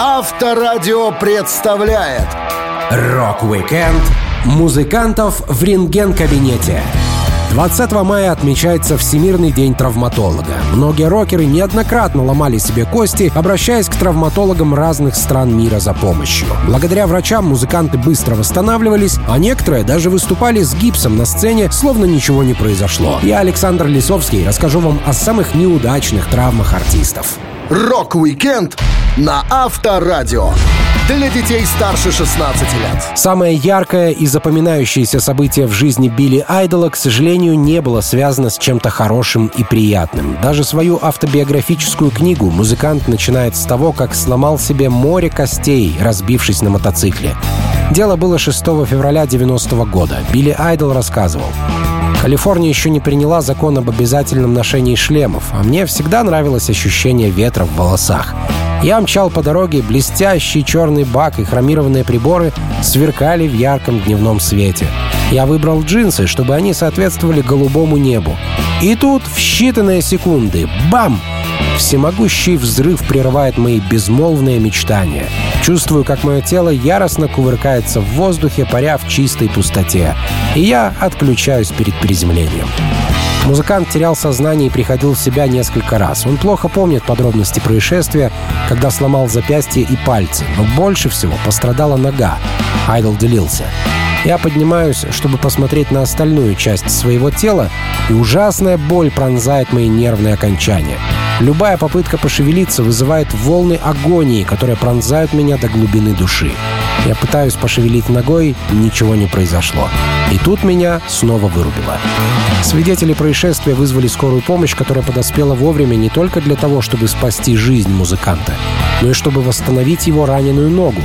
Авторадио представляет Рок-викенд музыкантов в рентген-кабинете. 20 мая отмечается Всемирный день травматолога. Многие рокеры неоднократно ломали себе кости, обращаясь к травматологам разных стран мира за помощью. Благодаря врачам музыканты быстро восстанавливались, а некоторые даже выступали с гипсом на сцене, словно ничего не произошло. Я, Александр Лисовский, расскажу вам о самых неудачных травмах артистов. Рок-викенд на Авторадио. Для детей старше 16 лет. Самое яркое и запоминающееся событие в жизни Билли Айдола, к сожалению, не было связано с чем-то хорошим и приятным. Даже свою автобиографическую книгу музыкант начинает с того, как сломал себе море костей, разбившись на мотоцикле. Дело было 6 февраля 90 -го года. Билли Айдол рассказывал. Калифорния еще не приняла закон об обязательном ношении шлемов, а мне всегда нравилось ощущение ветра в волосах. Я мчал по дороге, блестящий черный бак и хромированные приборы сверкали в ярком дневном свете. Я выбрал джинсы, чтобы они соответствовали голубому небу. И тут в считанные секунды — бам! Всемогущий взрыв прерывает мои безмолвные мечтания. Чувствую, как мое тело яростно кувыркается в воздухе, паря в чистой пустоте. И я отключаюсь перед приземлением. Музыкант терял сознание и приходил в себя несколько раз. Он плохо помнит подробности происшествия, когда сломал запястье и пальцы, но больше всего пострадала нога. Айдол делился. Я поднимаюсь, чтобы посмотреть на остальную часть своего тела, и ужасная боль пронзает мои нервные окончания. Любая попытка пошевелиться вызывает волны агонии, которые пронзают меня до глубины души. Я пытаюсь пошевелить ногой, ничего не произошло. И тут меня снова вырубило. Свидетели происшествия вызвали скорую помощь, которая подоспела вовремя не только для того, чтобы спасти жизнь музыканта, но и чтобы восстановить его раненую ногу.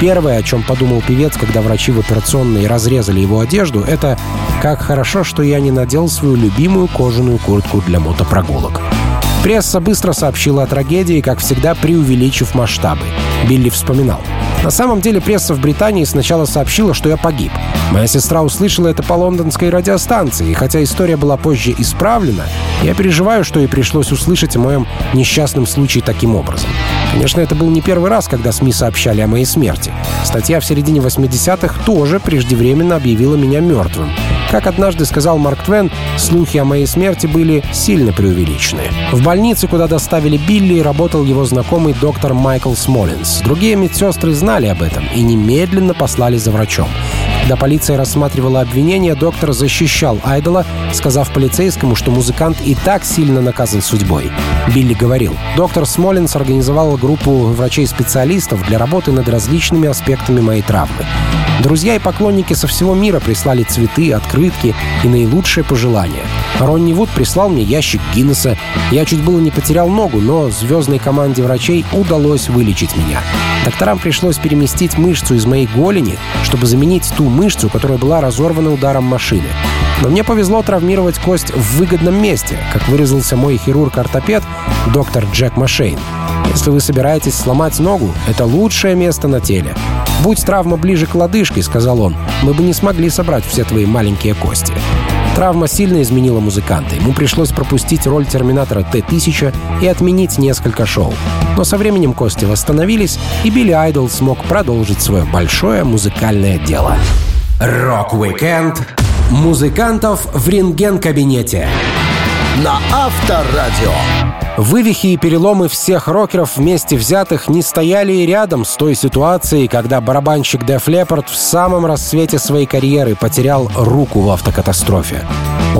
Первое, о чем подумал певец, когда врачи в операционной разрезали его одежду, это «как хорошо, что я не надел свою любимую кожаную куртку для мотопрогулок». Пресса быстро сообщила о трагедии, как всегда преувеличив масштабы. Билли вспоминал. На самом деле пресса в Британии сначала сообщила, что я погиб. Моя сестра услышала это по лондонской радиостанции, и хотя история была позже исправлена, я переживаю, что ей пришлось услышать о моем несчастном случае таким образом. Конечно, это был не первый раз, когда СМИ сообщали о моей смерти. Статья в середине 80-х тоже преждевременно объявила меня мертвым. Как однажды сказал Марк Твен, слухи о моей смерти были сильно преувеличены. В больнице, куда доставили Билли, работал его знакомый доктор Майкл Смолинс. Другие медсестры знали об этом и немедленно послали за врачом. Когда полиция рассматривала обвинения, доктор защищал Айдола, сказав полицейскому, что музыкант и так сильно наказан судьбой. Билли говорил, доктор Смолинс организовал группу врачей-специалистов для работы над различными аспектами моей травмы. Друзья и поклонники со всего мира прислали цветы, открытки и наилучшие пожелания. Ронни Вуд прислал мне ящик Гиннесса. Я чуть было не потерял ногу, но звездной команде врачей удалось вылечить меня. Докторам пришлось переместить мышцу из моей голени, чтобы заменить ту мышцу, которая была разорвана ударом машины. Но мне повезло травмировать кость в выгодном месте, как выразился мой хирург-ортопед доктор Джек Машейн. Если вы собираетесь сломать ногу, это лучшее место на теле. «Будь травма ближе к лодыжке», — сказал он, — «мы бы не смогли собрать все твои маленькие кости». Травма сильно изменила музыканта. Ему пришлось пропустить роль Терминатора Т-1000 и отменить несколько шоу. Но со временем кости восстановились, и Билли Айдол смог продолжить свое большое музыкальное дело. Рок-викенд музыкантов в рентген-кабинете на Авторадио. Вывихи и переломы всех рокеров вместе взятых не стояли и рядом с той ситуацией, когда барабанщик Def Leppard в самом расцвете своей карьеры потерял руку в автокатастрофе.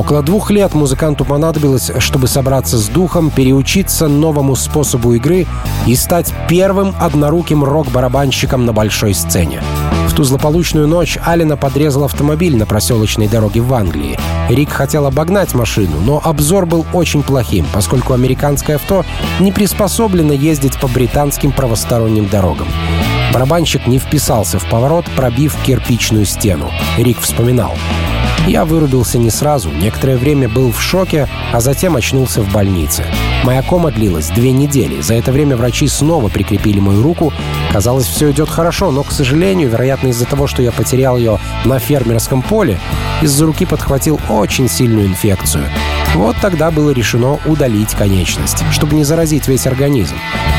Около двух лет музыканту понадобилось, чтобы собраться с духом, переучиться новому способу игры и стать первым одноруким рок-барабанщиком на большой сцене. В ту злополучную ночь Алина подрезал автомобиль на проселочной дороге в Англии. Рик хотел обогнать машину, но обзор был очень плохим, поскольку американское авто не приспособлено ездить по британским правосторонним дорогам. Барабанщик не вписался в поворот, пробив кирпичную стену. Рик вспоминал. Я вырубился не сразу, некоторое время был в шоке, а затем очнулся в больнице. Моя кома длилась две недели. За это время врачи снова прикрепили мою руку. Казалось, все идет хорошо, но, к сожалению, вероятно, из-за того, что я потерял ее на фермерском поле, из-за руки подхватил очень сильную инфекцию. Вот тогда было решено удалить конечность, чтобы не заразить весь организм.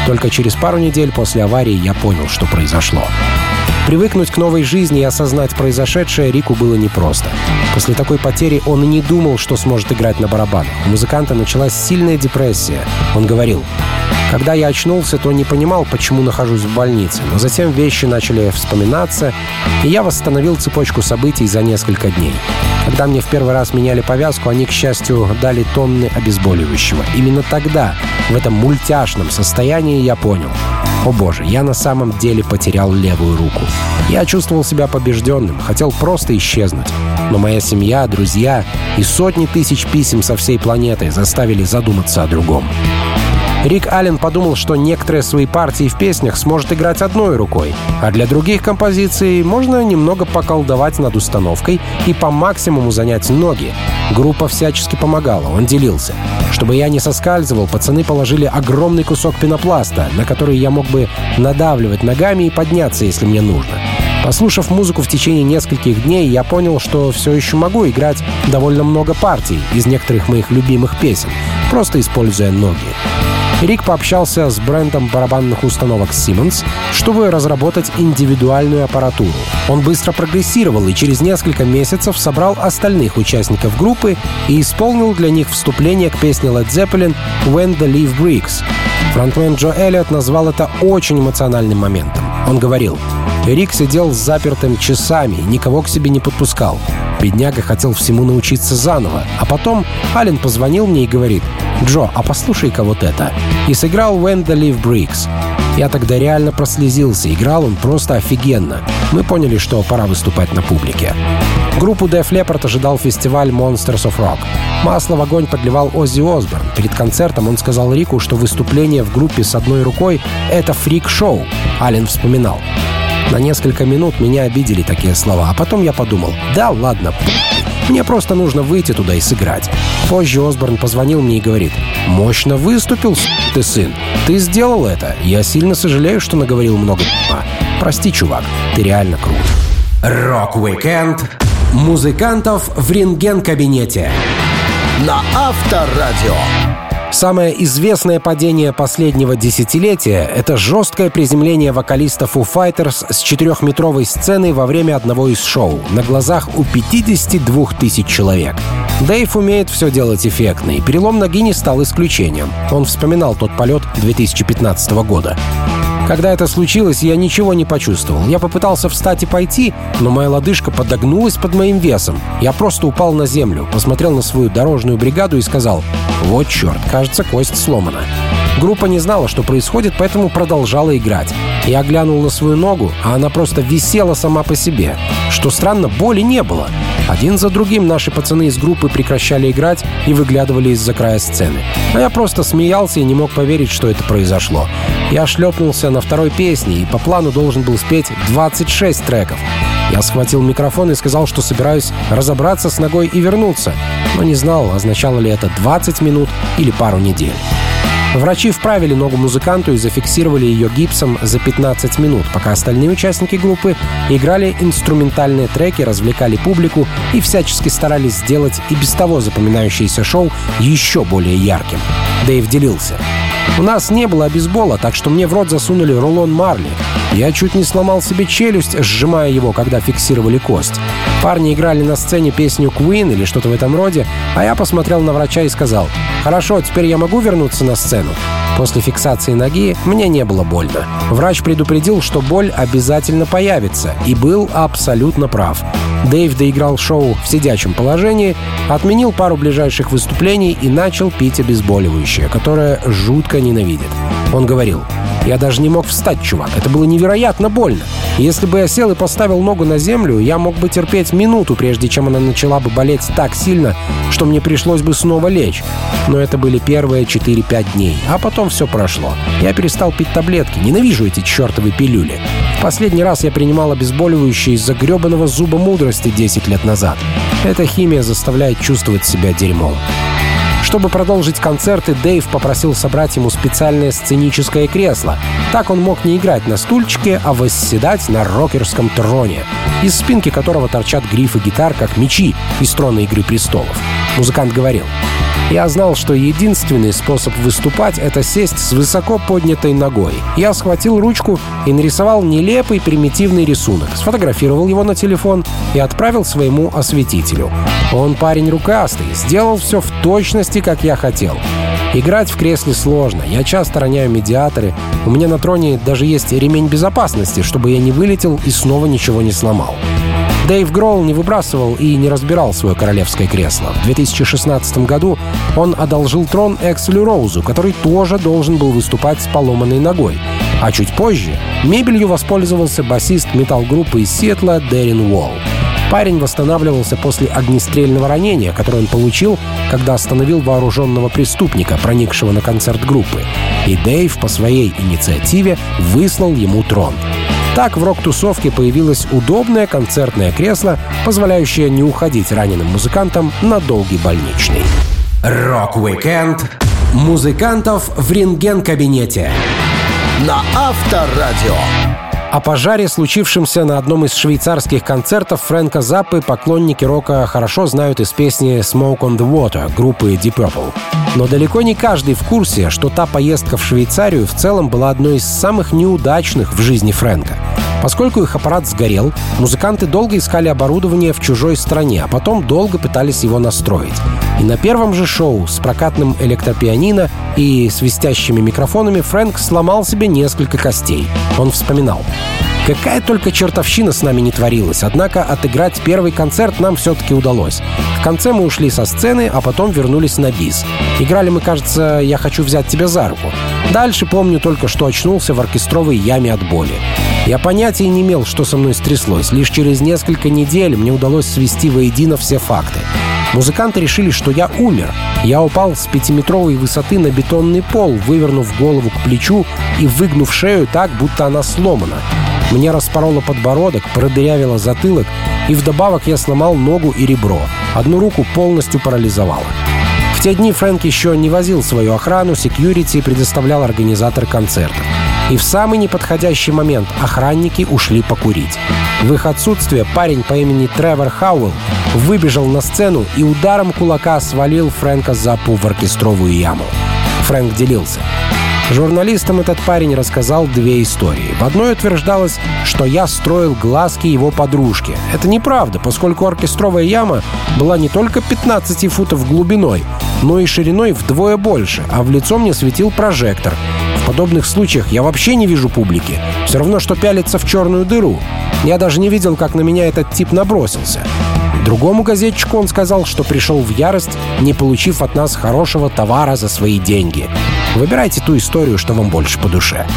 Только через пару недель после аварии я понял, что произошло. Привыкнуть к новой жизни и осознать произошедшее Рику было непросто. После такой потери он и не думал, что сможет играть на барабанах. У музыканта началась сильная депрессия. Он говорил, когда я очнулся, то не понимал, почему нахожусь в больнице, но затем вещи начали вспоминаться, и я восстановил цепочку событий за несколько дней. Когда мне в первый раз меняли повязку, они, к счастью, дали тонны обезболивающего. Именно тогда, в этом мультяшном состоянии, я понял. О боже, я на самом деле потерял левую руку. Я чувствовал себя побежденным, хотел просто исчезнуть. Но моя семья, друзья и сотни тысяч писем со всей планеты заставили задуматься о другом. Рик Аллен подумал, что некоторые свои партии в песнях сможет играть одной рукой, а для других композиций можно немного поколдовать над установкой и по максимуму занять ноги. Группа всячески помогала, он делился. Чтобы я не соскальзывал, пацаны положили огромный кусок пенопласта, на который я мог бы надавливать ногами и подняться, если мне нужно. Послушав музыку в течение нескольких дней, я понял, что все еще могу играть довольно много партий из некоторых моих любимых песен, просто используя ноги. Рик пообщался с брендом барабанных установок Siemens, чтобы разработать индивидуальную аппаратуру. Он быстро прогрессировал и через несколько месяцев собрал остальных участников группы и исполнил для них вступление к песне Led Zeppelin «When the Leaf Breaks». Фронтмен Джо Эллиот назвал это очень эмоциональным моментом. Он говорил, Рик сидел с запертым часами, никого к себе не подпускал. Бедняга хотел всему научиться заново. А потом Ален позвонил мне и говорит, «Джо, а послушай-ка вот это». И сыграл «When the Leaf Breaks». Я тогда реально прослезился, играл он просто офигенно. Мы поняли, что пора выступать на публике. Группу Def Leppard ожидал фестиваль Monsters of Rock. Масло в огонь подливал Оззи Осборн. Перед концертом он сказал Рику, что выступление в группе с одной рукой — это фрик-шоу. Аллен вспоминал. На несколько минут меня обидели такие слова, а потом я подумал, да ладно, мне просто нужно выйти туда и сыграть. Позже Осборн позвонил мне и говорит, «Мощно выступил, ты сын. Ты сделал это. Я сильно сожалею, что наговорил много Прости, чувак, ты реально крут». Рок-викенд музыкантов в рентген-кабинете. На Авторадио. Самое известное падение последнего десятилетия — это жесткое приземление вокалиста Foo Fighters с четырехметровой сцены во время одного из шоу на глазах у 52 тысяч человек. Дэйв умеет все делать эффектно, и перелом ноги не стал исключением. Он вспоминал тот полет 2015 года. Когда это случилось, я ничего не почувствовал. Я попытался встать и пойти, но моя лодыжка подогнулась под моим весом. Я просто упал на землю, посмотрел на свою дорожную бригаду и сказал «Вот черт, кажется, кость сломана». Группа не знала, что происходит, поэтому продолжала играть. Я глянул на свою ногу, а она просто висела сама по себе. Что странно, боли не было. Один за другим наши пацаны из группы прекращали играть и выглядывали из-за края сцены. А я просто смеялся и не мог поверить, что это произошло. Я шлепнулся на второй песне и по плану должен был спеть 26 треков. Я схватил микрофон и сказал, что собираюсь разобраться с ногой и вернуться, но не знал, означало ли это 20 минут или пару недель. Врачи вправили ногу музыканту и зафиксировали ее гипсом за 15 минут, пока остальные участники группы играли инструментальные треки, развлекали публику и всячески старались сделать и без того запоминающееся шоу еще более ярким. Дэйв делился. У нас не было обезбола, так что мне в рот засунули рулон марли. Я чуть не сломал себе челюсть, сжимая его, когда фиксировали кость. Парни играли на сцене песню Queen или что-то в этом роде, а я посмотрел на врача и сказал, «Хорошо, теперь я могу вернуться на сцену?» После фиксации ноги мне не было больно. Врач предупредил, что боль обязательно появится, и был абсолютно прав. Дэйв доиграл шоу в сидячем положении, отменил пару ближайших выступлений и начал пить обезболивающее, которое жутко ненавидит. Он говорил, «Я даже не мог встать, чувак. Это было невероятно больно. Если бы я сел и поставил ногу на землю, я мог бы терпеть минуту, прежде чем она начала бы болеть так сильно, что мне пришлось бы снова лечь. Но это были первые 4-5 дней, а потом все прошло. Я перестал пить таблетки. Ненавижу эти чертовы пилюли. В последний раз я принимал обезболивающее из-за гребаного зуба мудрости 10 лет назад. Эта химия заставляет чувствовать себя дерьмом. Чтобы продолжить концерты, Дэйв попросил собрать ему специальное сценическое кресло. Так он мог не играть на стульчике, а восседать на рокерском троне, из спинки которого торчат грифы гитар, как мечи из трона «Игры престолов». Музыкант говорил, Я знал, что единственный способ выступать — это сесть с высоко поднятой ногой. Я схватил ручку и нарисовал нелепый примитивный рисунок, сфотографировал его на телефон и отправил своему осветителю. Он парень рукастый, сделал все в точности, как я хотел. Играть в кресле сложно. Я часто роняю медиаторы. У меня на троне даже есть ремень безопасности, чтобы я не вылетел и снова ничего не сломал. Дэйв Гроул не выбрасывал и не разбирал свое королевское кресло. В 2016 году он одолжил трон Экселю Роузу, который тоже должен был выступать с поломанной ногой. А чуть позже мебелью воспользовался басист металл-группы из Сиэтла Дэрин Уолл. Парень восстанавливался после огнестрельного ранения, которое он получил, когда остановил вооруженного преступника, проникшего на концерт группы. И Дэйв по своей инициативе выслал ему трон. Так в рок-тусовке появилось удобное концертное кресло, позволяющее не уходить раненым музыкантам на долгий больничный. Рок-викенд музыкантов в рентген-кабинете на Авторадио. О пожаре, случившемся на одном из швейцарских концертов Фрэнка Заппы, поклонники рока хорошо знают из песни «Smoke on the Water» группы Deep Purple. Но далеко не каждый в курсе, что та поездка в Швейцарию в целом была одной из самых неудачных в жизни Фрэнка. Поскольку их аппарат сгорел, музыканты долго искали оборудование в чужой стране, а потом долго пытались его настроить. И на первом же шоу с прокатным электропианино и свистящими микрофонами Фрэнк сломал себе несколько костей. Он вспоминал. Какая только чертовщина с нами не творилась, однако отыграть первый концерт нам все-таки удалось. В конце мы ушли со сцены, а потом вернулись на бис. Играли мы, кажется, «Я хочу взять тебя за руку». Дальше помню только, что очнулся в оркестровой яме от боли. Я понятия не имел, что со мной стряслось. Лишь через несколько недель мне удалось свести воедино все факты. Музыканты решили, что я умер. Я упал с пятиметровой высоты на бетонный пол, вывернув голову к плечу и выгнув шею так, будто она сломана. Мне распороло подбородок, продырявило затылок, и вдобавок я сломал ногу и ребро. Одну руку полностью парализовало. В те дни Фрэнк еще не возил свою охрану, секьюрити предоставлял организатор концертов. И в самый неподходящий момент охранники ушли покурить. В их отсутствие парень по имени Тревор Хауэлл выбежал на сцену и ударом кулака свалил Фрэнка Запу в оркестровую яму. Фрэнк делился. Журналистам этот парень рассказал две истории. В одной утверждалось, что я строил глазки его подружке. Это неправда, поскольку оркестровая яма была не только 15 футов глубиной, но и шириной вдвое больше, а в лицо мне светил прожектор. В подобных случаях я вообще не вижу публики. Все равно, что пялиться в черную дыру. Я даже не видел, как на меня этот тип набросился. Другому газетчику он сказал, что пришел в ярость, не получив от нас хорошего товара за свои деньги. Выбирайте ту историю, что вам больше по душе.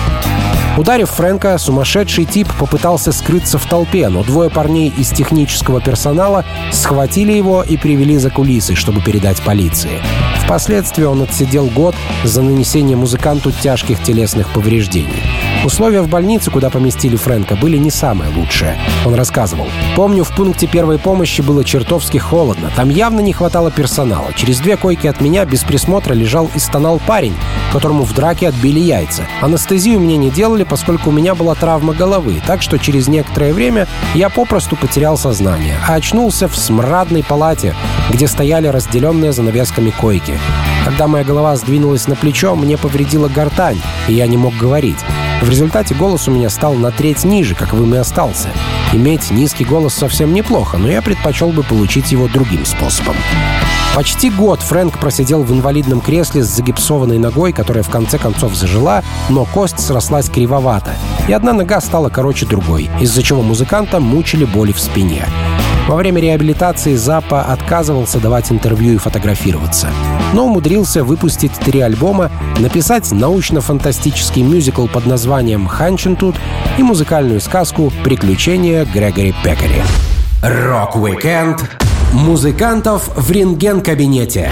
Ударив Фрэнка, сумасшедший тип попытался скрыться в толпе, но двое парней из технического персонала схватили его и привели за кулисы, чтобы передать полиции. Впоследствии он отсидел год за нанесение музыканту тяжких телесных повреждений. Условия в больнице, куда поместили Фрэнка, были не самые лучшие. Он рассказывал. «Помню, в пункте первой помощи было чертовски холодно. Там явно не хватало персонала. Через две койки от меня без присмотра лежал и стонал парень, которому в драке отбили яйца. Анестезию мне не делали, поскольку у меня была травма головы, так что через некоторое время я попросту потерял сознание, а очнулся в смрадной палате, где стояли разделенные занавесками койки. Когда моя голова сдвинулась на плечо, мне повредила гортань, и я не мог говорить. В результате голос у меня стал на треть ниже, как каковым и остался. Иметь низкий голос совсем неплохо, но я предпочел бы получить его другим способом. Почти год Фрэнк просидел в инвалидном кресле с загипсованной ногой, которая в конце концов зажила, но кость срослась кривовато, и одна нога стала короче другой, из-за чего музыканта мучили боли в спине. Во время реабилитации Запа отказывался давать интервью и фотографироваться, но умудрился выпустить три альбома, написать научно-фантастический мюзикл под названием «Ханчентут» и музыкальную сказку «Приключения Грегори Пекари». Рок-викенд музыкантов в рентген-кабинете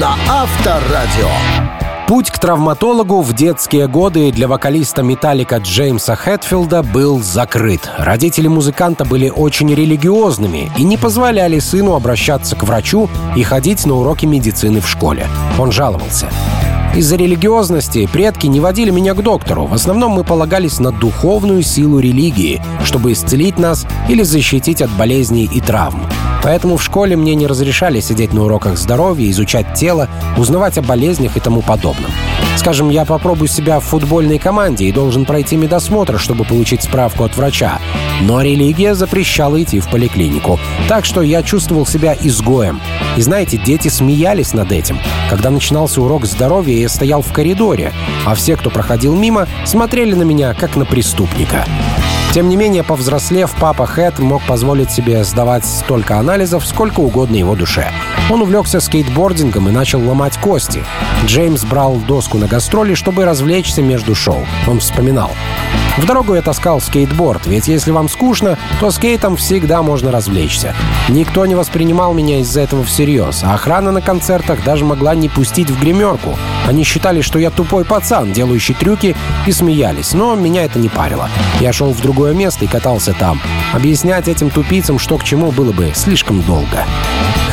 на Авторадио. Путь к травматологу в детские годы для вокалиста «Metallica» Джеймса Хэтфилда был закрыт. Родители музыканта были очень религиозными и не позволяли сыну обращаться к врачу и ходить на уроки медицины в школе. Он жаловался. Из-за религиозности предки не водили меня к доктору. В основном мы полагались на духовную силу религии, чтобы исцелить нас или защитить от болезней и травм. Поэтому в школе мне не разрешали сидеть на уроках здоровья, изучать тело, узнавать о болезнях и тому подобном. Скажем, я попробую себя в футбольной команде и должен пройти медосмотр, чтобы получить справку от врача. Но религия запрещала идти в поликлинику. Так что я чувствовал себя изгоем. И знаете, дети смеялись над этим. Когда начинался урок здоровья, я стоял в коридоре, а все, кто проходил мимо, смотрели на меня как на преступника. Тем не менее, повзрослев, папа Хэт мог позволить себе сдавать столько анализов, сколько угодно его душе. Он увлекся скейтбордингом и начал ломать кости. Джеймс брал доску на гастроли, чтобы развлечься между шоу. Он вспоминал. В дорогу я таскал скейтборд, ведь если вам скучно, то скейтом всегда можно развлечься. Никто не воспринимал меня из-за этого всерьез, а охрана на концертах даже могла не пустить в гримерку. Они считали, что я тупой пацан, делающий трюки, и смеялись, но меня это не парило. Я шел в другое место и катался там. Объяснять этим тупицам, что к чему, было бы слишком долго.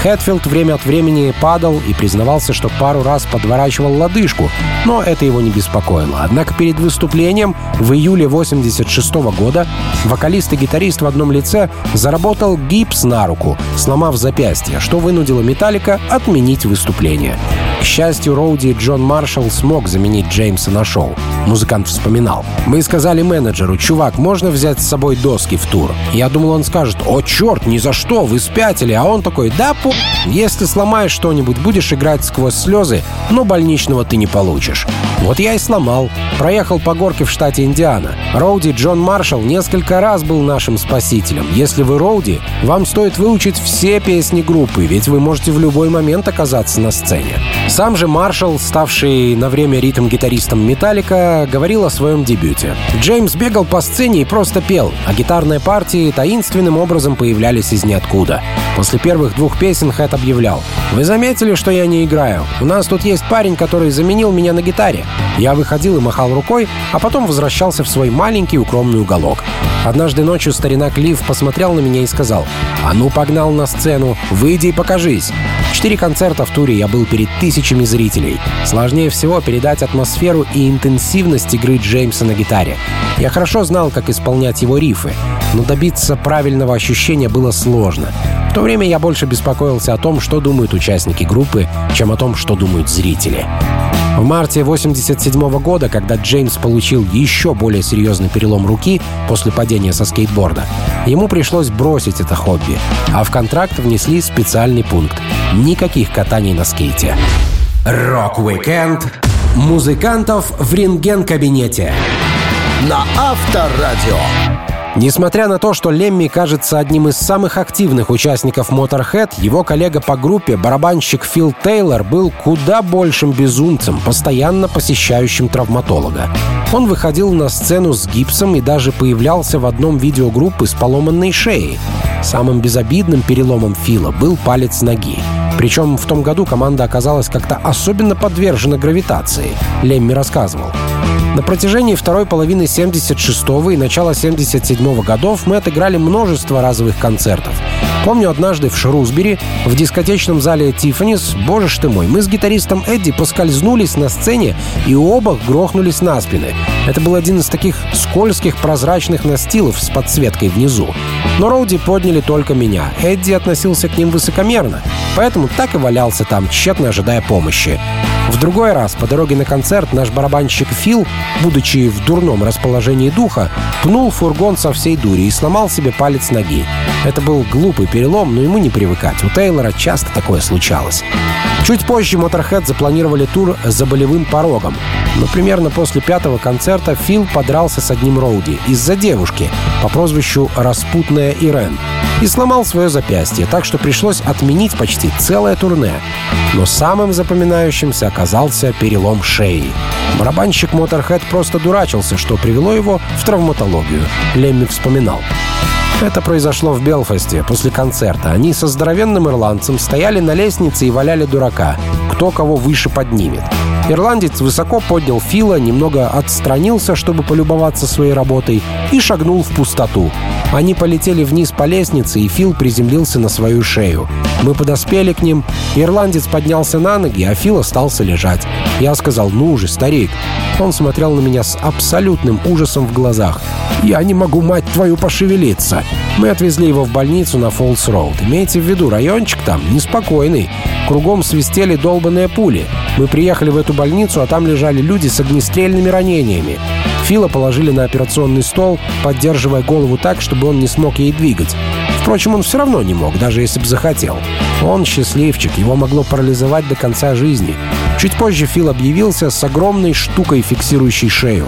Хэтфилд время от времени падал и признавался, что пару раз подворачивал лодыжку, но это его не беспокоило. Однако перед выступлением в июле 86 года вокалист и гитарист в одном лице заработал гипс на руку, сломав запястье, что вынудило Металлика отменить выступление. К счастью, Роуди Джон Маршалл смог заменить Джеймса на шоу. Музыкант вспоминал. «Мы сказали менеджеру, чувак, можно взять с собой доски в тур?» Я думал, он скажет, «О, черт, ни за что, вы спятили!» А он такой, «Да, по... Если сломаешь что-нибудь, будешь играть сквозь слезы, но больничного ты не получишь». Вот я и сломал. Проехал по горке в штате Индиана. Роуди Джон Маршалл несколько раз был нашим спасителем. Если вы Роуди, вам стоит выучить все песни группы, ведь вы можете в любой момент оказаться на сцене. Сам же Маршалл, ставший на время ритм-гитаристом Металлика, говорил о своем дебюте. Джеймс бегал по сцене и просто пел, а гитарные партии таинственным образом появлялись из ниоткуда. После первых двух песен Хэт объявлял. «Вы заметили, что я не играю? У нас тут есть парень, который заменил меня на гитаре». Я выходил и махал рукой, а потом возвращался в свой маленький укромный уголок. Однажды ночью старина Клифф посмотрел на меня и сказал «А ну, погнал на сцену, выйди и покажись». Четыре концерта в туре я был перед тысячами зрителей. Сложнее всего передать атмосферу и интенсивность игры Джеймса на гитаре. Я хорошо знал, как исполнять его рифы, но добиться правильного ощущения было сложно. В то время я больше беспокоился о том, что думают участники группы, чем о том, что думают зрители. В марте 1987 года, когда Джеймс получил еще более серьезный перелом руки после падения со скейтборда, ему пришлось бросить это хобби, а в контракт внесли специальный пункт — никаких катаний на скейте. Рок-викенд музыкантов в рентген-кабинете. На Авторадио. Несмотря на то, что Лемми кажется одним из самых активных участников Motorhead, его коллега по группе, барабанщик Фил Тейлор, был куда большим безумцем, постоянно посещающим травматолога. Он выходил на сцену с гипсом и даже появлялся в одном видео группы с поломанной шеей. Самым безобидным переломом Фила был палец ноги. Причем в том году команда оказалась как-то особенно подвержена гравитации, Лемми рассказывал. На протяжении второй половины 76-го и начала 77-го годов мы отыграли множество разовых концертов. Помню однажды в Шрусбери, в дискотечном зале «Тиффанис», боже ж ты мой, мы с гитаристом Эдди поскользнулись на сцене и оба грохнулись на спины. Это был один из таких скользких прозрачных настилов с подсветкой внизу. Но Роуди подняли только меня. Эдди относился к ним высокомерно, поэтому так и валялся там, тщетно ожидая помощи. В другой раз по дороге на концерт наш барабанщик Фил, будучи в дурном расположении духа, пнул фургон со всей дури и сломал себе палец ноги. Это был глупый перелом, но ему не привыкать. У Тейлора часто такое случалось. Чуть позже Motorhead запланировали тур за болевым порогом. Но примерно после пятого концерта Фил подрался с одним Роуди из-за девушки по прозвищу «Распутная Ирен» и сломал свое запястье, так что пришлось отменить почти целое турне. Но самым запоминающимся оказался перелом шеи. Барабанщик Motorhead просто дурачился, что привело его в травматологию. Лемми вспоминал. Это произошло в Белфасте после концерта. Они со здоровенным ирландцем стояли на лестнице и валяли дурака. Кто кого выше поднимет. Ирландец высоко поднял Фила, немного отстранился, чтобы полюбоваться своей работой, и шагнул в пустоту. Они полетели вниз по лестнице, и Фил приземлился на свою шею. Мы подоспели к ним. Ирландец поднялся на ноги, а Фил остался лежать. Я сказал, ну же, старик. Он смотрел на меня с абсолютным ужасом в глазах. «Я не могу, мать твою, пошевелиться!» Мы отвезли его в больницу на Фоллс-Роуд. Имейте в виду, райончик там неспокойный. Кругом свистели долбанные пули. Мы приехали в эту больницу, а там лежали люди с огнестрельными ранениями. Фила положили на операционный стол, поддерживая голову так, чтобы он не смог ей двигать. Впрочем, он все равно не мог, даже если бы захотел. Он счастливчик, его могло парализовать до конца жизни. Чуть позже Фил объявился с огромной штукой, фиксирующей шею.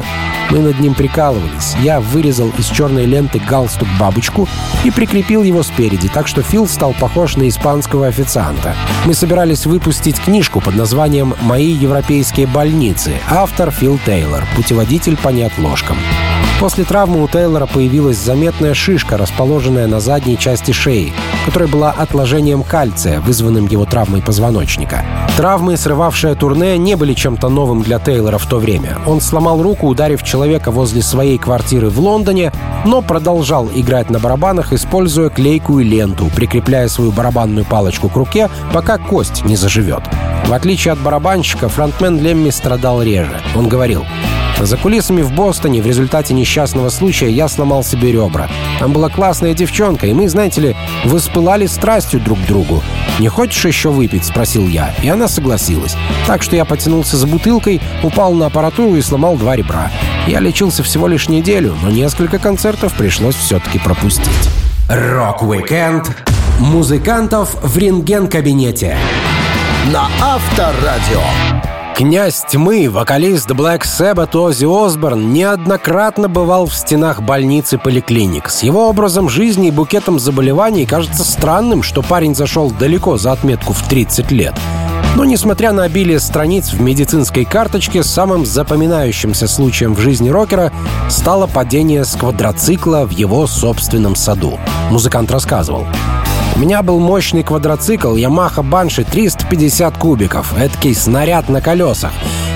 Мы над ним прикалывались. Я вырезал из черной ленты галстук бабочку и прикрепил его спереди, так что Фил стал похож на испанского официанта. Мы собирались выпустить книжку под названием «Мои европейские больницы». Автор Фил Тейлор, путеводитель по неотложкам. После травмы у Тейлора появилась заметная шишка, расположенная на задней части шеи, которая была отложением кальция, вызванным его травмой позвоночника. Травмы, срывавшие турне, не были чем-то новым для Тейлора в то время. Он сломал руку, ударив человека возле своей квартиры в Лондоне, но продолжал играть на барабанах, используя клейкую ленту, прикрепляя свою барабанную палочку к руке, пока кость не заживет. В отличие от барабанщика, фронтмен Лемми страдал реже. Он говорил, за кулисами в Бостоне в результате несчастного случая я сломал себе ребра. Там была классная девчонка, и мы, знаете ли, воспылали страстью друг к другу. «Не хочешь еще выпить?» — спросил я, и она согласилась. Так что я потянулся за бутылкой, упал на аппаратуру и сломал два ребра. Я лечился всего лишь неделю, но несколько концертов пришлось все-таки пропустить. Рок-викенд музыкантов в рентген-кабинете на Авторадио. Князь тьмы, вокалист Black Sabbath Оззи Осборн неоднократно бывал в стенах больницы поликлиник. С его образом жизни и букетом заболеваний кажется странным, что парень зашел далеко за отметку в 30 лет. Но несмотря на обилие страниц в медицинской карточке, самым запоминающимся случаем в жизни рокера стало падение с квадроцикла в его собственном саду. Музыкант рассказывал. У меня был мощный квадроцикл Yamaha Banshee 350 кубиков, эдакий снаряд на колесах.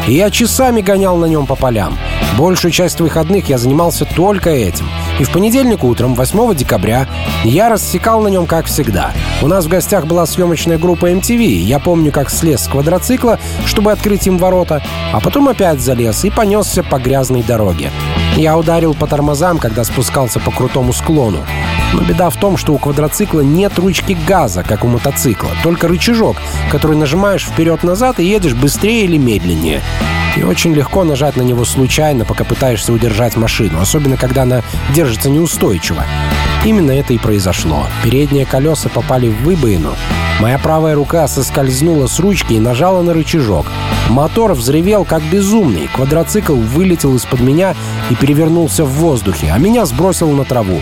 И я часами гонял на нем по полям. Большую часть выходных я занимался только этим. И в понедельник утром, 8 декабря, я рассекал на нем, как всегда. У нас в гостях была съемочная группа MTV. Я помню, как слез с квадроцикла, чтобы открыть им ворота, а потом опять залез и понесся по грязной дороге. Я ударил по тормозам, когда спускался по крутому склону. Но беда в том, что у квадроцикла нет ручки газа, как у мотоцикла, только рычажок, который нажимаешь вперед-назад и едешь быстрее или медленнее. И очень легко нажать на него случайно, пока пытаешься удержать машину, особенно когда она держится неустойчиво. Именно это и произошло. Передние колеса попали в выбоину. Моя правая рука соскользнула с ручки и нажала на рычажок. Мотор взревел как безумный. Квадроцикл вылетел из-под меня и перевернулся в воздухе, а меня сбросил на траву.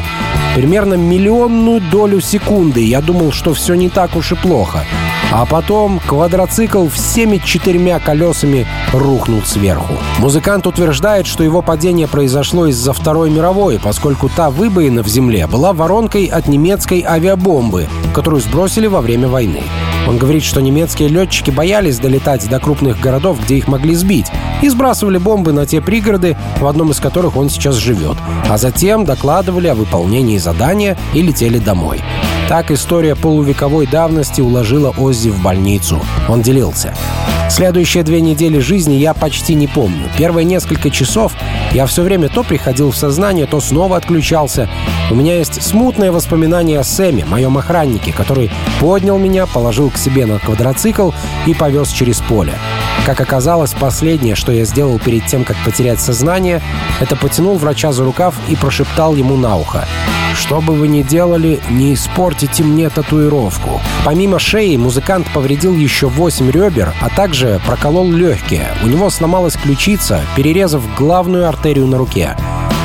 Примерно миллионную долю секунды я думал, что все не так уж и плохо. А потом квадроцикл всеми четырьмя колесами рухнул сверху. Музыкант утверждает, что его падение произошло из-за Второй мировой, поскольку та выбоина в земле была воронкой от немецкой авиабомбы, которую сбросили во время войны. Он говорит, что немецкие летчики боялись долетать до крупных городов, где их могли сбить, и сбрасывали бомбы на те пригороды, в одном из которых он сейчас живет, а затем докладывали о выполнении задания и летели домой. Так история полувековой давности уложила Оззи в больницу. Он делился. Следующие две недели жизни я почти не помню. Первые несколько часов я все время то приходил в сознание, то снова отключался. У меня есть смутное воспоминание о Сэме, моем охраннике, который поднял меня, положил к себе на квадроцикл и повез через поле. Как оказалось, последнее, что я сделал перед тем, как потерять сознание, это потянул врача за рукав и прошептал ему на ухо. Что бы вы ни делали, не испортите мне татуировку. Помимо шеи, музыкант повредил еще 8 ребер, а также проколол легкие. У него сломалась ключица, перерезав главную артерию на руке.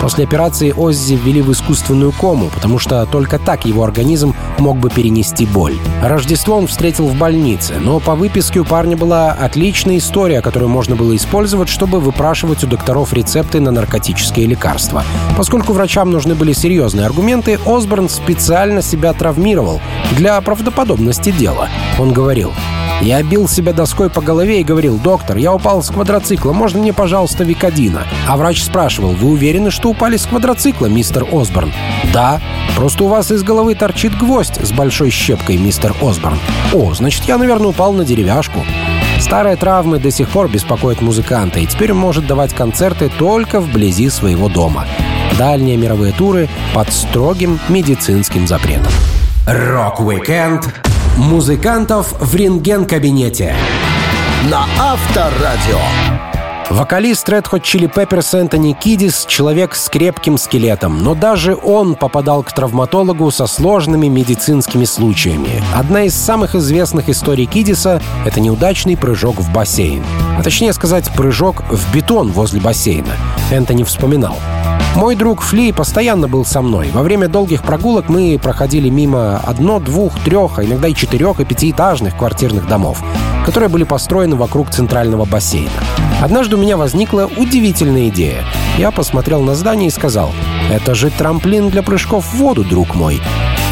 После операции Оззи ввели в искусственную кому, потому что только так его организм мог бы перенести боль. Рождество он встретил в больнице, но по выписке у парня была отличная история, которую можно было использовать, чтобы выпрашивать у докторов рецепты на наркотические лекарства. Поскольку врачам нужны были серьезные аргументы, Осборн специально себя травмировал для правдоподобности дела. Он говорил, Я бил себя доской по голове и говорил, «Доктор, я упал с квадроцикла, можно мне, пожалуйста, Викодина?» А врач спрашивал, «Вы уверены, что упали с квадроцикла, мистер Осборн?» «Да. Просто у вас из головы торчит гвоздь с большой щепкой, мистер Осборн». «О, значит, я, наверное, упал на деревяшку». Старые травмы до сих пор беспокоят музыканта, и теперь может давать концерты только вблизи своего дома. Дальние мировые туры под строгим медицинским запретом. Рок-викенд музыкантов в рентген-кабинете на Авторадио. Вокалист Red Hot Chili Peppers Энтони Кидис — человек с крепким скелетом, но даже он попадал к травматологу со сложными медицинскими случаями. Одна из самых известных историй Кидиса — это неудачный прыжок в бассейн. А точнее сказать, прыжок в бетон возле бассейна. Энтони вспоминал. Мой друг Фли постоянно был со мной. Во время долгих прогулок мы проходили мимо одно, двух, трех, а иногда и четырех и пятиэтажных квартирных домов, которые были построены вокруг центрального бассейна. Однажды у меня возникла удивительная идея. Я посмотрел на здание и сказал, «Это же трамплин для прыжков в воду, друг мой».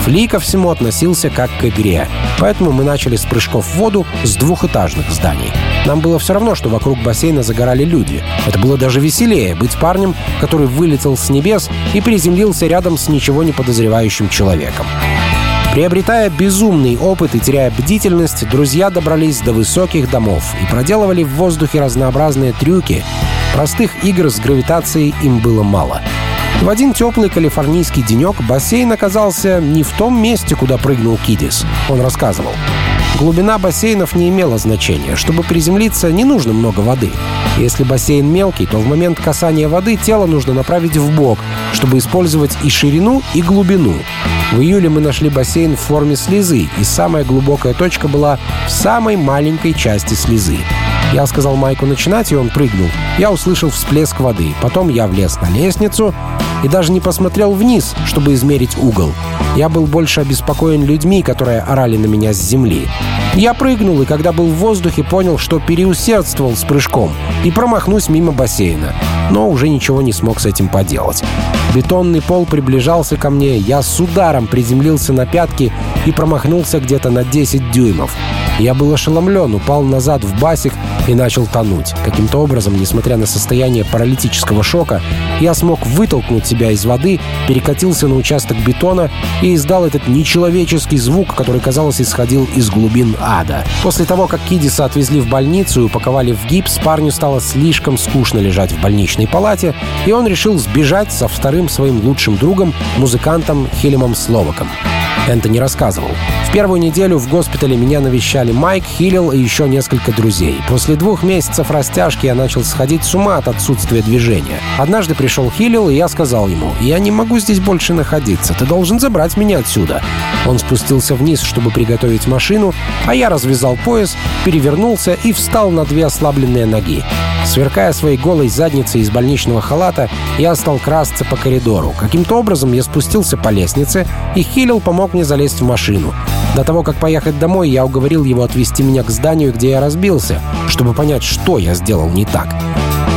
Фли ко всему относился как к игре, поэтому мы начали с прыжков в воду с двухэтажных зданий. Нам было все равно, что вокруг бассейна загорали люди. Это было даже веселее быть парнем, который вылетел с небес и приземлился рядом с ничего не подозревающим человеком. Приобретая безумный опыт и теряя бдительность, друзья добрались до высоких домов и проделывали в воздухе разнообразные трюки. Простых игр с гравитацией им было мало — в один теплый калифорнийский денек бассейн оказался не в том месте, куда прыгнул Кидис. Он рассказывал. Глубина бассейнов не имела значения. Чтобы приземлиться, не нужно много воды. Если бассейн мелкий, то в момент касания воды тело нужно направить в бок, чтобы использовать и ширину, и глубину. В июле мы нашли бассейн в форме слезы, и самая глубокая точка была в самой маленькой части слезы. Я сказал Майку начинать, и он прыгнул. Я услышал всплеск воды. Потом я влез на лестницу и даже не посмотрел вниз, чтобы измерить угол. Я был больше обеспокоен людьми, которые орали на меня с земли. Я прыгнул, и когда был в воздухе, понял, что переусердствовал с прыжком и промахнусь мимо бассейна. Но уже ничего не смог с этим поделать. Бетонный пол приближался ко мне, я с ударом приземлился на пятки и промахнулся где-то на 10 дюймов. Я был ошеломлен, упал назад в басик и начал тонуть. Каким-то образом, несмотря на состояние паралитического шока, я смог вытолкнуть себя из воды, перекатился на участок бетона и издал этот нечеловеческий звук, который, казалось, исходил из глубин ада. После того, как Кидиса отвезли в больницу и упаковали в гипс, парню стало слишком скучно лежать в больничной палате, и он решил сбежать со вторым своим лучшим другом, музыкантом Хелемом Словаком. Энтони рассказывал. В первую неделю в госпитале меня навещали Майк, Хиллел и еще несколько друзей. После двух месяцев растяжки я начал сходить с ума от отсутствия движения. Однажды пришел Хиллел, и я сказал ему, «Я не могу здесь больше находиться, ты должен забрать меня отсюда». Он спустился вниз, чтобы приготовить машину, а я развязал пояс, перевернулся и встал на две ослабленные ноги. Сверкая своей голой задницей из больничного халата, я стал красться по коридору. Каким-то образом я спустился по лестнице, и Хиллел помог мне залезть в машину. До того, как поехать домой, я уговорил его отвезти меня к зданию, где я разбился, чтобы понять, что я сделал не так.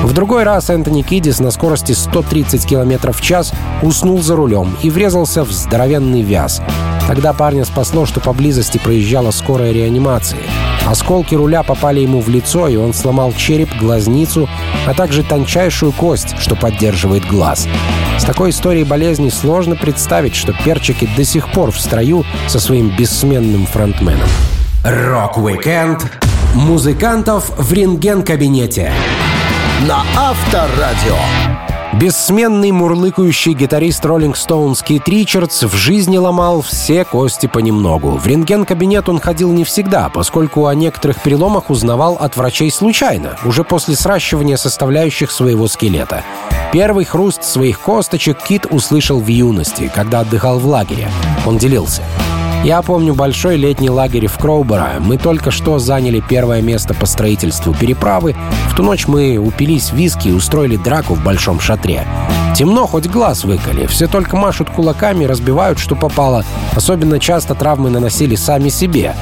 В другой раз Энтони Кидис на скорости 130 км в час уснул за рулем и врезался в здоровенный вяз. Тогда парня спасло, что поблизости проезжала скорая реанимации. Осколки руля попали ему в лицо, и он сломал череп, глазницу, а также тончайшую кость, что поддерживает глаз. С такой историей болезни сложно представить, что перчики до сих пор в строю со своим бессменным фронтменом. Рок-викенд музыкантов в рентген-кабинете на Авторадио. Бессменный мурлыкающий гитарист Rolling Stones Кит Ричардс в жизни ломал все кости понемногу. В рентген-кабинет он ходил не всегда, поскольку о некоторых переломах узнавал от врачей случайно, уже после сращивания составляющих своего скелета. Первый хруст своих косточек Кит услышал в юности, когда отдыхал в лагере. Он делился. Я помню большой летний лагерь в Кроуборо. Мы только что заняли первое место по строительству переправы. В ту ночь мы упились виски и устроили драку в большом шатре. Темно, хоть глаз выколи. Все только машут кулаками, разбивают, что попало. Особенно часто травмы наносили сами себе.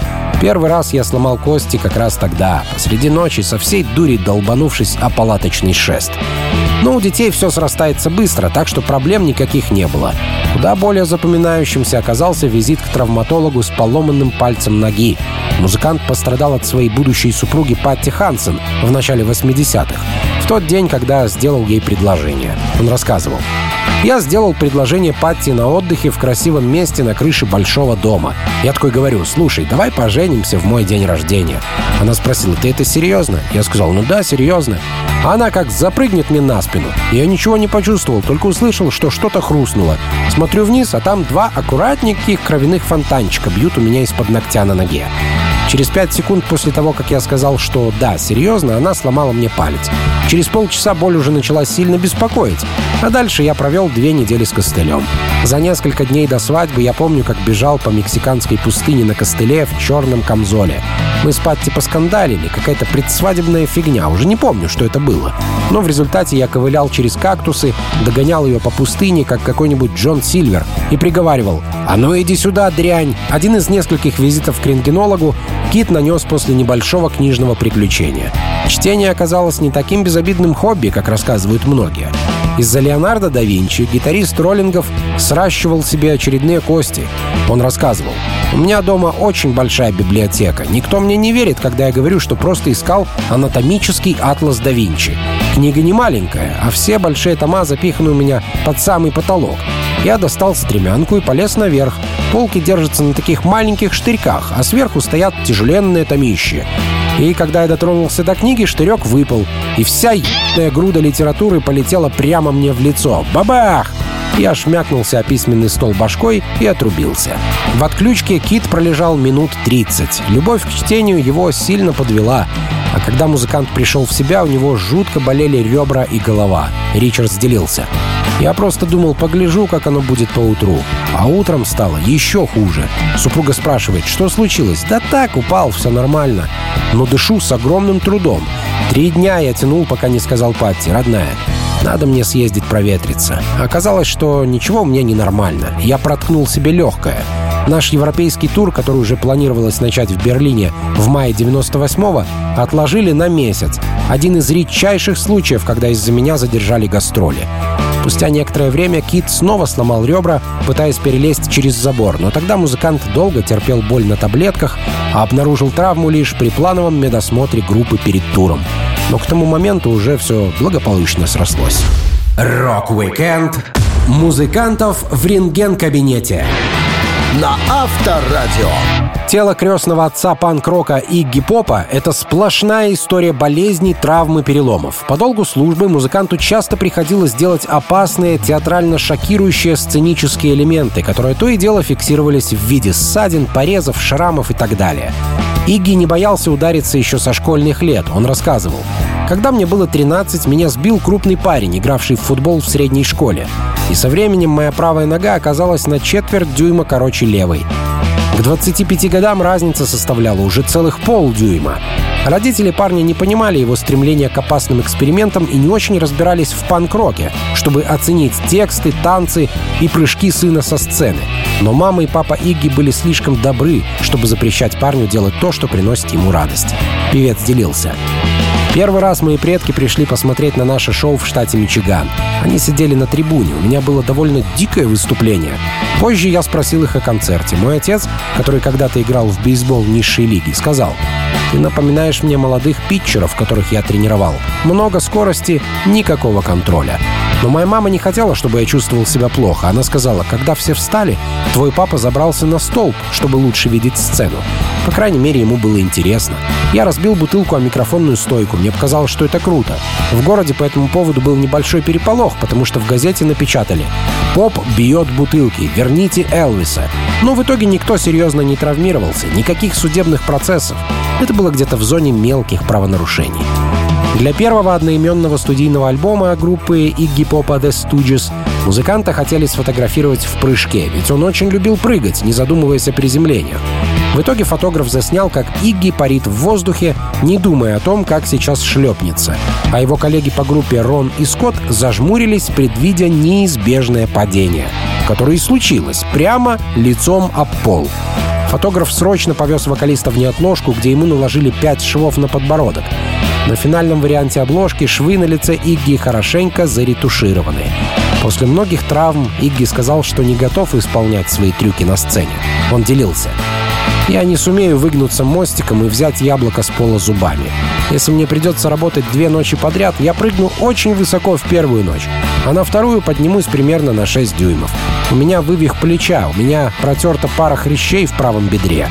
Первый раз я сломал кости как раз тогда, посреди ночи, со всей дури долбанувшись о палаточный шест. Но у детей все срастается быстро, так что проблем никаких не было. Куда более запоминающимся оказался визит к травматологу с поломанным пальцем ноги. Музыкант пострадал от своей будущей супруги Патти Хансен в начале 80-х, в тот день, когда сделал ей предложение. Он рассказывал. Я сделал предложение Патти на отдыхе в красивом месте на крыше большого дома. Я такой говорю, слушай, давай поженимся в мой день рождения. Она спросила, ты это серьезно? Я сказал, ну да, серьезно. Она как запрыгнет мне на спину. Я ничего не почувствовал, только услышал, что что-то хрустнуло. Смотрю вниз, а там два аккуратненьких кровяных фонтанчика бьют у меня из-под ногтя на ноге. Через пять секунд после того, как я сказал, что да, серьезно, она сломала мне палец. Через полчаса боль уже начала сильно беспокоить. А дальше я провел две недели с костылем. За несколько дней до свадьбы я помню, как бежал по мексиканской пустыне на костыле в черном камзоле. Мы с Патти поскандалили, какая-то предсвадебная фигня, уже не помню, что это было. Но в результате я ковылял через кактусы, догонял ее по пустыне, как какой-нибудь Джон Сильвер, и приговаривал «А ну иди сюда, дрянь!» Один из нескольких визитов к рентгенологу Кит нанес после небольшого книжного приключения. Чтение оказалось не таким безобидным хобби, как рассказывают многие. Из-за Леонардо да Винчи гитарист роллингов сращивал себе очередные кости. Он рассказывал. «У меня дома очень большая библиотека. Никто мне не верит, когда я говорю, что просто искал анатомический атлас да Винчи. Книга не маленькая, а все большие тома запиханы у меня под самый потолок. Я достал стремянку и полез наверх. Полки держатся на таких маленьких штырьках, а сверху стоят тяжеленные томищи. И когда я дотронулся до книги, штырек выпал, и вся ебаная груда литературы полетела прямо мне в лицо. Бабах! Я шмякнулся о письменный стол башкой и отрубился. В отключке Кит пролежал минут 30. Любовь к чтению его сильно подвела. А когда музыкант пришел в себя, у него жутко болели ребра и голова. Ричард делился. Я просто думал, погляжу, как оно будет по утру. А утром стало еще хуже. Супруга спрашивает, что случилось? Да так, упал, все нормально. Но дышу с огромным трудом. Три дня я тянул, пока не сказал Патти, родная. Надо мне съездить проветриться. Оказалось, что ничего у меня не нормально. Я проткнул себе легкое. Наш европейский тур, который уже планировалось начать в Берлине в мае 98-го, отложили на месяц. Один из редчайших случаев, когда из-за меня задержали гастроли. Спустя некоторое время Кит снова сломал ребра, пытаясь перелезть через забор, но тогда музыкант долго терпел боль на таблетках, а обнаружил травму лишь при плановом медосмотре группы перед туром. Но к тому моменту уже все благополучно срослось. Рок-викенд музыкантов в рентген-кабинете на Авторадио. Тело крестного отца панк-рока Игги Попа — это сплошная история болезней, травм и переломов. По долгу службы музыканту часто приходилось делать опасные, театрально шокирующие сценические элементы, которые то и дело фиксировались в виде ссадин, порезов, шрамов и так далее. Игги не боялся удариться еще со школьных лет, он рассказывал. Когда мне было 13, меня сбил крупный парень, игравший в футбол в средней школе. И со временем моя правая нога оказалась на четверть дюйма короче левой. К 25 годам разница составляла уже целых полдюйма. Родители парня не понимали его стремления к опасным экспериментам и не очень разбирались в панк-роке, чтобы оценить тексты, танцы и прыжки сына со сцены. Но мама и папа Игги были слишком добры, чтобы запрещать парню делать то, что приносит ему радость. Певец делился. Первый раз мои предки пришли посмотреть на наше шоу в штате Мичиган. Они сидели на трибуне, у меня было довольно дикое выступление. Позже я спросил их о концерте. Мой отец, который когда-то играл в бейсбол низшей лиги, сказал, «Ты напоминаешь мне молодых питчеров, которых я тренировал. Много скорости, никакого контроля. Но моя мама не хотела, чтобы я чувствовал себя плохо. Она сказала, когда все встали, твой папа забрался на столб, чтобы лучше видеть сцену. По крайней мере, ему было интересно. Я разбил бутылку о микрофонную стойку. Мне показалось, что это круто. В городе по этому поводу был небольшой переполох, потому что в газете напечатали «Поп бьет бутылки, верните Элвиса». Но в итоге никто серьезно не травмировался, никаких судебных процессов. Это было где-то в зоне мелких правонарушений. Для первого одноименного студийного альбома группы Iggy Pop The Stooges музыканта хотели сфотографировать в прыжке, ведь он очень любил прыгать, не задумываясь о приземлении. В итоге фотограф заснял, как Игги парит в воздухе, не думая о том, как сейчас шлепнется. А его коллеги по группе Рон и Скотт зажмурились, предвидя неизбежное падение, которое и случилось прямо лицом об пол. Фотограф срочно повез вокалиста в неотложку, где ему наложили пять швов на подбородок. На финальном варианте обложки швы на лице Игги хорошенько заретушированы. После многих травм Игги сказал, что не готов исполнять свои трюки на сцене. Он делился. Я не сумею выгнуться мостиком и взять яблоко с пола зубами. Если мне придется работать две ночи подряд, я прыгну очень высоко в первую ночь, а на вторую поднимусь примерно на 6 дюймов. У меня вывих плеча, у меня протерта пара хрящей в правом бедре.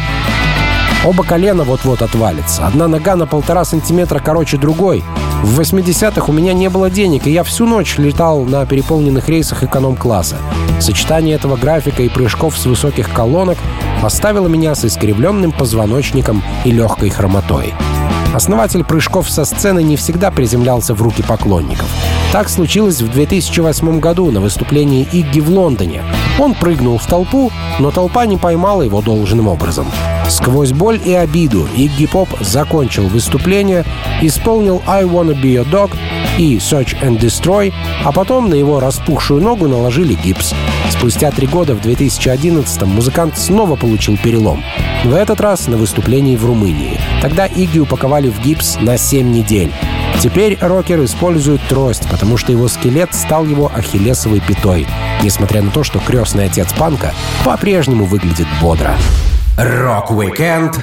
Оба колена вот-вот отвалятся. Одна нога на полтора сантиметра короче другой. В 80-х у меня не было денег, и я всю ночь летал на переполненных рейсах эконом-класса. Сочетание этого графика и прыжков с высоких колонок оставило меня с искривленным позвоночником и легкой хромотой. Основатель прыжков со сцены не всегда приземлялся в руки поклонников. Так случилось в 2008 году на выступлении Игги в Лондоне. Он прыгнул в толпу, но толпа не поймала его должным образом. Сквозь боль и обиду Игги Поп закончил выступление, исполнил «I Wanna Be Your Dog» и «Search and Destroy», а потом на его распухшую ногу наложили гипс. Спустя три года, в 2011 музыкант снова получил перелом. В этот раз на выступлении в Румынии. Тогда Игги упаковали в гипс на 7 недель. Теперь рокер использует трость, потому что его скелет стал его ахиллесовой пятой, несмотря на то, что крестный отец панка по-прежнему выглядит бодро. Рок-викенд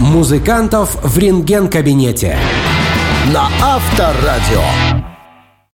музыкантов в рентген-кабинете На Авторадио.